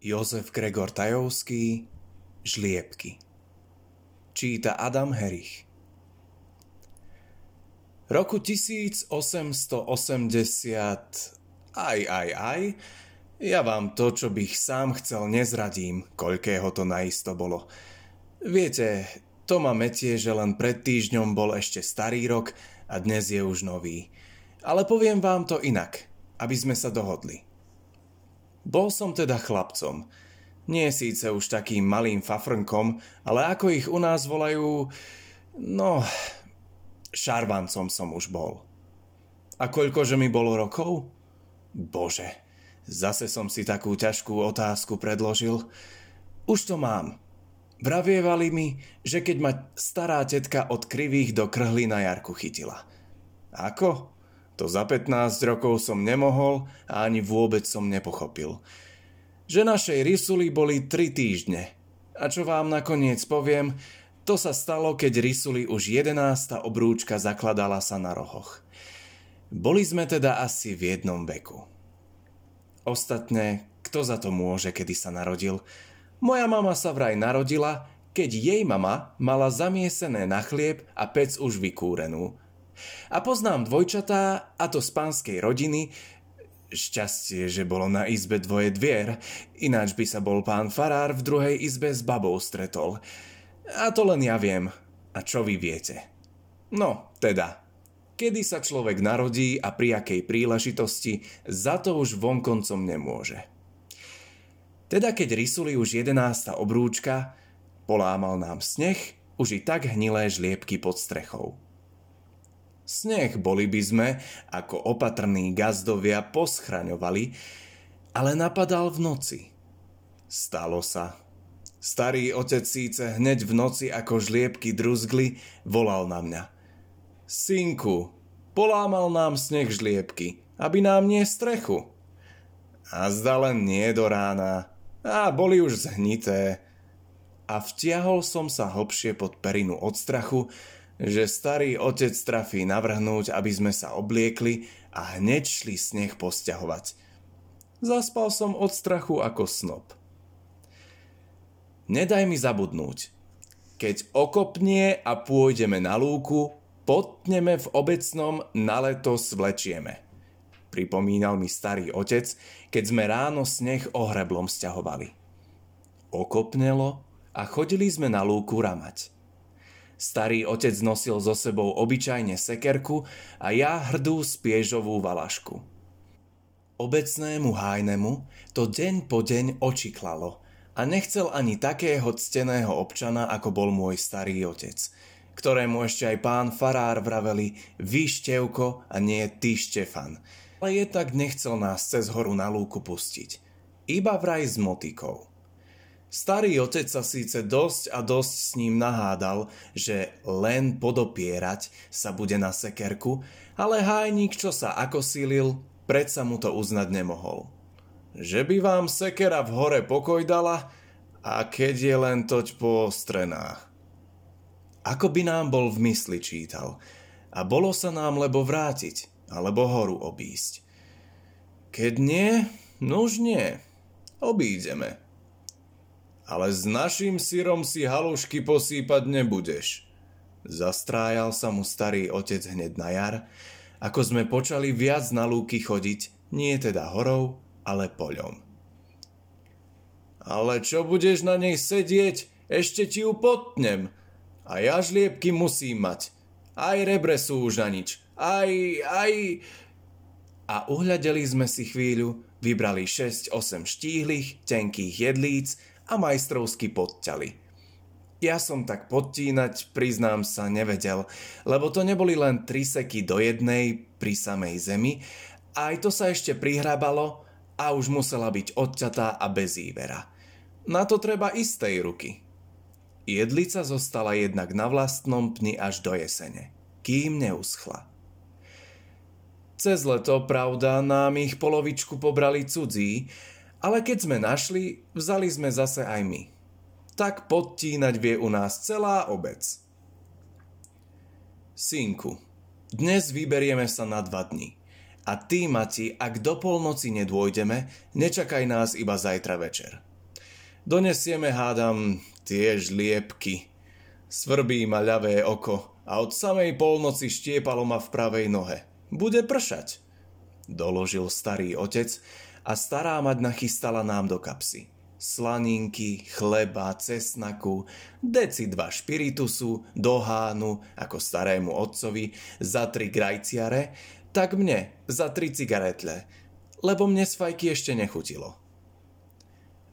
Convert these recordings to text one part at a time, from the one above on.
Jozef Gregor Tajovský Žliebky Číta Adam Herich Roku 1880 Aj, aj, aj Ja vám to, čo bych sám chcel, nezradím, koľkého to naisto bolo. Viete, to ma metie, že len pred týždňom bol ešte starý rok a dnes je už nový. Ale poviem vám to inak, aby sme sa dohodli. Bol som teda chlapcom. Nie síce už takým malým fafrnkom, ale ako ich u nás volajú... No... Šarvancom som už bol. A koľkože mi bolo rokov? Bože, zase som si takú ťažkú otázku predložil. Už to mám. Vravievali mi, že keď ma stará tetka od krivých do krhly na jarku chytila. Ako? To za 15 rokov som nemohol a ani vôbec som nepochopil. Že našej risuli boli 3 týždne. A čo vám nakoniec poviem, to sa stalo, keď risuli už 11. obrúčka zakladala sa na rohoch. Boli sme teda asi v jednom veku. Ostatne, kto za to môže, kedy sa narodil? Moja mama sa vraj narodila, keď jej mama mala zamiesené na chlieb a pec už vykúrenú. A poznám dvojčatá, a to z pánskej rodiny, šťastie, že bolo na izbe dvoje dvier, ináč by sa bol pán farár v druhej izbe s babou stretol. A to len ja viem. A čo vy viete? No, teda, kedy sa človek narodí a pri akej príležitosti, za to už vonkoncom nemôže. Teda keď rysuli už jedenásta obrúčka, polámal nám sneh už i tak hnilé žliebky pod strechou. Sneh boli by sme, ako opatrní gazdovia, poschraňovali, ale napadal v noci. Stalo sa. Starý otec síce hneď v noci, ako žliebky druzgli, volal na mňa. Synku, polámal nám sneh žliebky, aby nám nie strechu. A zda len nie do rána, a boli už zhnité. A vtiahol som sa hlbšie pod perinu od strachu, že starý otec trafí navrhnúť, aby sme sa obliekli a hneď šli sneh posťahovať. Zaspal som od strachu ako snop. Nedaj mi zabudnúť. Keď okopnie a pôjdeme na lúku, potneme v obecnom na leto svlečieme pripomínal mi starý otec, keď sme ráno sneh ohreblom sťahovali. Okopnelo a chodili sme na lúku ramať. Starý otec nosil so sebou obyčajne sekerku a ja hrdú spiežovú valašku. Obecnému hájnemu to deň po deň očiklalo a nechcel ani takého cteného občana, ako bol môj starý otec, ktorému ešte aj pán farár vraveli vy Števko a nie ty Štefan, ale je tak nechcel nás cez horu na lúku pustiť. Iba vraj s motikou. Starý otec sa síce dosť a dosť s ním nahádal, že len podopierať sa bude na sekerku, ale hájnik, čo sa ako sílil, predsa mu to uznať nemohol. Že by vám sekera v hore pokoj dala, a keď je len toť poostrená. Ako by nám bol v mysli čítal, a bolo sa nám lebo vrátiť alebo horu obísť. Keď nie, no už nie. Obídeme. Ale s našim syrom si halušky posýpať nebudeš. Zastrájal sa mu starý otec hneď na jar, ako sme počali viac na lúky chodiť, nie teda horou, ale poľom. Ale čo budeš na nej sedieť, ešte ti ju potnem. A ja žliebky musím mať. Aj rebre sú už na nič aj, aj... A uhľadeli sme si chvíľu, vybrali 6-8 štíhlych, tenkých jedlíc a majstrovsky podťali. Ja som tak podtínať, priznám sa, nevedel, lebo to neboli len tri seky do jednej pri samej zemi, aj to sa ešte prihrábalo a už musela byť odťatá a bez ívera. Na to treba istej ruky. Jedlica zostala jednak na vlastnom pni až do jesene, kým neuschla. Cez leto, pravda, nám ich polovičku pobrali cudzí, ale keď sme našli, vzali sme zase aj my. Tak podtínať vie u nás celá obec. Synku, dnes vyberieme sa na dva dni. A ty, Mati, ak do polnoci nedôjdeme, nečakaj nás iba zajtra večer. Donesieme, hádam, tie žliepky. Svrbí ma ľavé oko a od samej polnoci štiepalo ma v pravej nohe. Bude pršať, doložil starý otec a stará mať nachystala nám do kapsy. Slaninky, chleba, cesnaku, deci dva špiritusu, dohánu, ako starému otcovi, za tri grajciare, tak mne za tri cigaretle, lebo mne z ešte nechutilo.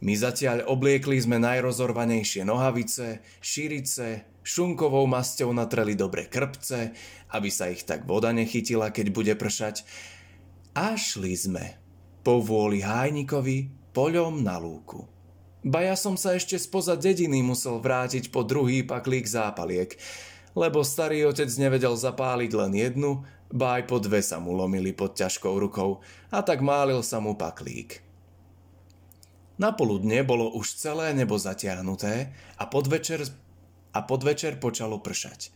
My zatiaľ obliekli sme najrozorvanejšie nohavice, šírice, šunkovou masťou natreli dobre krpce, aby sa ich tak voda nechytila, keď bude pršať. A šli sme, po vôli hájnikovi, poľom na lúku. Ba ja som sa ešte spoza dediny musel vrátiť po druhý paklík zápaliek, lebo starý otec nevedel zapáliť len jednu, ba aj po dve sa mu lomili pod ťažkou rukou a tak málil sa mu paklík. Na poludne bolo už celé nebo zatiahnuté a podvečer, a podvečer počalo pršať.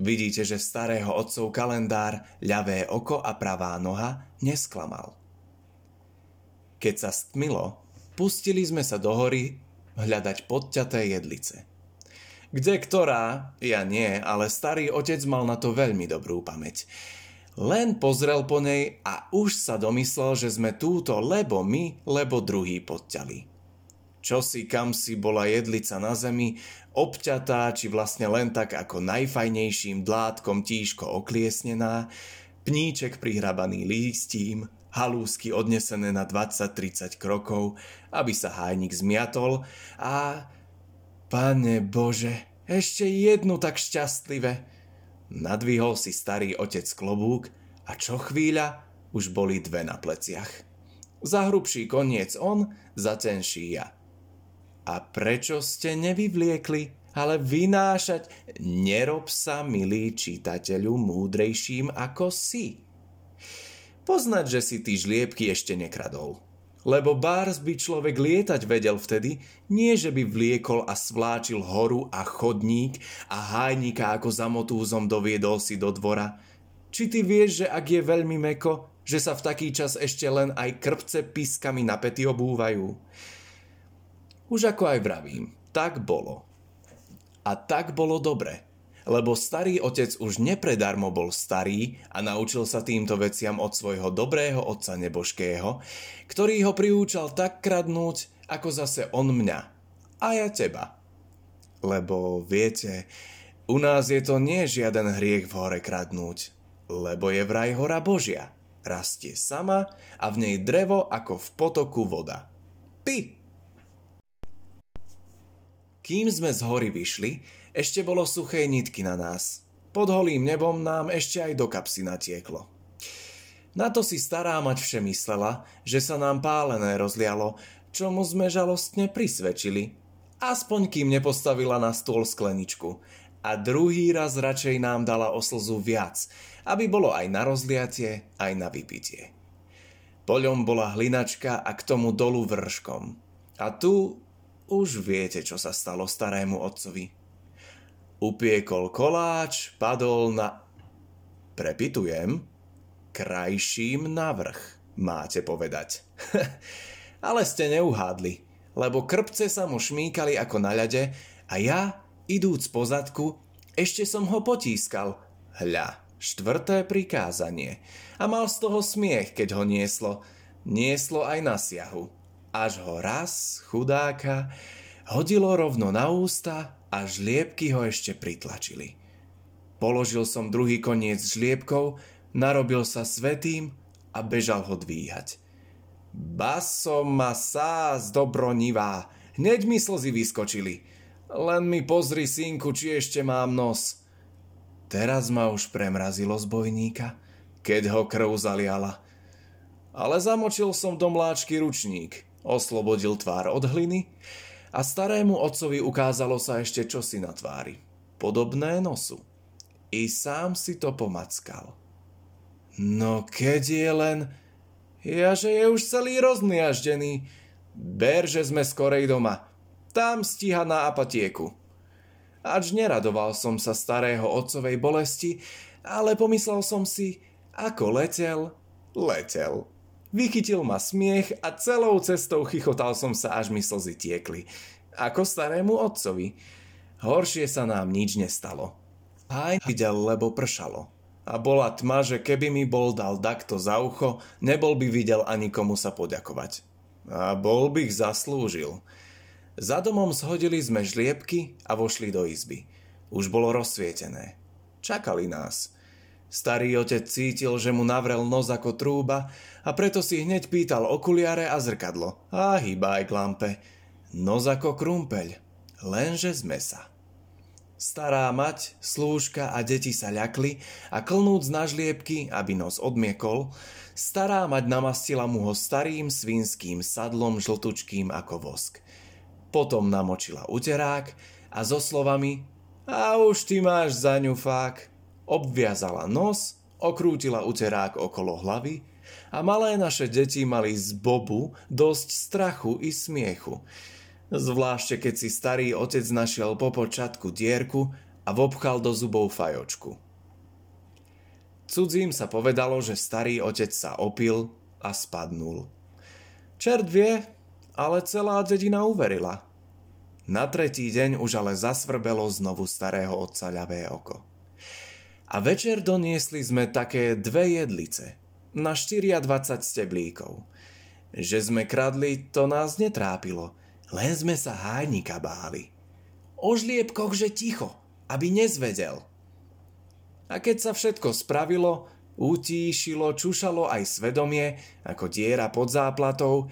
Vidíte, že starého otcov kalendár, ľavé oko a pravá noha nesklamal. Keď sa stmilo, pustili sme sa do hory hľadať podťaté jedlice. Kde ktorá? Ja nie, ale starý otec mal na to veľmi dobrú pamäť. Len pozrel po nej a už sa domyslel, že sme túto lebo my, lebo druhý podťali. Čo si kam si bola jedlica na zemi, obťatá, či vlastne len tak ako najfajnejším dlátkom tížko okliesnená, pníček prihrabaný lístím, halúsky odnesené na 20-30 krokov, aby sa hájnik zmiatol a... Pane Bože, ešte jednu tak šťastlivé. Nadvihol si starý otec klobúk a čo chvíľa už boli dve na pleciach. Za hrubší koniec on, za tenší ja. A prečo ste nevyvliekli, ale vynášať, nerob sa, milý čitateľu, múdrejším ako si. Poznať, že si ty žliebky ešte nekradol. Lebo bárs by človek lietať vedel vtedy, nie že by vliekol a svláčil horu a chodník a hájnika ako za motúzom doviedol si do dvora. Či ty vieš, že ak je veľmi meko, že sa v taký čas ešte len aj krpce piskami na pety obúvajú? Už ako aj vravím, tak bolo. A tak bolo dobre lebo starý otec už nepredarmo bol starý a naučil sa týmto veciam od svojho dobrého otca nebožkého, ktorý ho priúčal tak kradnúť, ako zase on mňa. A ja teba. Lebo viete, u nás je to nie žiaden hriech v hore kradnúť, lebo je vraj hora Božia. Rastie sama a v nej drevo ako v potoku voda. Pi! Kým sme z hory vyšli, ešte bolo suché nitky na nás. Pod holým nebom nám ešte aj do kapsy natieklo. Na to si stará mať vše myslela, že sa nám pálené rozlialo, čomu sme žalostne prisvedčili. Aspoň kým nepostavila na stôl skleničku. A druhý raz radšej nám dala o slzu viac, aby bolo aj na rozliatie, aj na vypitie. Poľom bola hlinačka a k tomu dolu vrškom. A tu už viete, čo sa stalo starému otcovi. Upiekol koláč, padol na... Prepitujem? Krajším navrh, máte povedať. Ale ste neuhádli, lebo krpce sa mu šmíkali ako na ľade a ja, idúc po zadku, ešte som ho potískal. Hľa, štvrté prikázanie. A mal z toho smiech, keď ho nieslo. Nieslo aj na siahu. Až ho raz, chudáka, hodilo rovno na ústa a žliebky ho ešte pritlačili. Položil som druhý koniec žliebkov, narobil sa svetým a bežal ho dvíhať. Baso ma sás dobronivá, hneď mi slzy vyskočili. Len mi pozri, synku, či ešte mám nos. Teraz ma už premrazilo z bojníka, keď ho krv zaliala. Ale zamočil som do mláčky ručník, oslobodil tvár od hliny a starému otcovi ukázalo sa ešte čosi na tvári. Podobné nosu. I sám si to pomackal. No keď je len... Ja, že je už celý rozniaždený. Ber, že sme skorej doma. Tam stíha na apatieku. Ač neradoval som sa starého otcovej bolesti, ale pomyslel som si, ako letel, letel. Vychytil ma smiech a celou cestou chichotal som sa, až mi slzy tiekli. Ako starému otcovi. Horšie sa nám nič nestalo. Aj videl, lebo pršalo. A bola tma, že keby mi bol dal takto za ucho, nebol by videl ani komu sa poďakovať. A bol bych zaslúžil. Za domom shodili sme žliebky a vošli do izby. Už bolo rozsvietené. Čakali nás. Starý otec cítil, že mu navrel nos ako trúba a preto si hneď pýtal okuliare a zrkadlo. A hýba aj k lampe. Nos ako krumpeľ, lenže z mesa. Stará mať, slúžka a deti sa ľakli a klnúc na žliebky, aby nos odmiekol, stará mať namastila mu ho starým svinským sadlom žltučkým ako vosk. Potom namočila uterák a so slovami a už ty máš za ňu fák, obviazala nos, okrútila uterák okolo hlavy a malé naše deti mali z bobu dosť strachu i smiechu, Zvlášte keď si starý otec našiel po počiatku dierku a vopchal do zubov fajočku. Cudzím sa povedalo, že starý otec sa opil a spadnul. Čert vie, ale celá dedina uverila. Na tretí deň už ale zasvrbelo znovu starého otca ľavé oko. A večer doniesli sme také dve jedlice na 24 steblíkov. Že sme kradli, to nás netrápilo – len sme sa hájnika báli. O žliebkoch, že ticho, aby nezvedel. A keď sa všetko spravilo, utíšilo, čušalo aj svedomie, ako diera pod záplatou,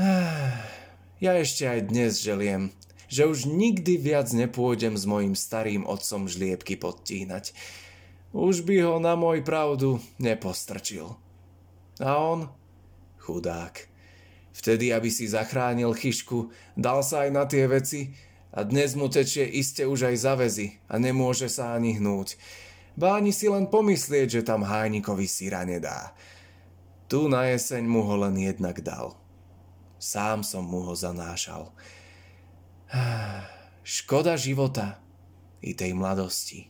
ja ešte aj dnes želiem, že už nikdy viac nepôjdem s mojim starým otcom žliebky podtíhnať. Už by ho na môj pravdu nepostrčil. A on, chudák, Vtedy, aby si zachránil chyšku, dal sa aj na tie veci a dnes mu tečie iste už aj za väzy a nemôže sa ani hnúť. Ba ani si len pomyslieť, že tam hájnikovi síra nedá. Tu na jeseň mu ho len jednak dal. Sám som mu ho zanášal. Škoda života i tej mladosti.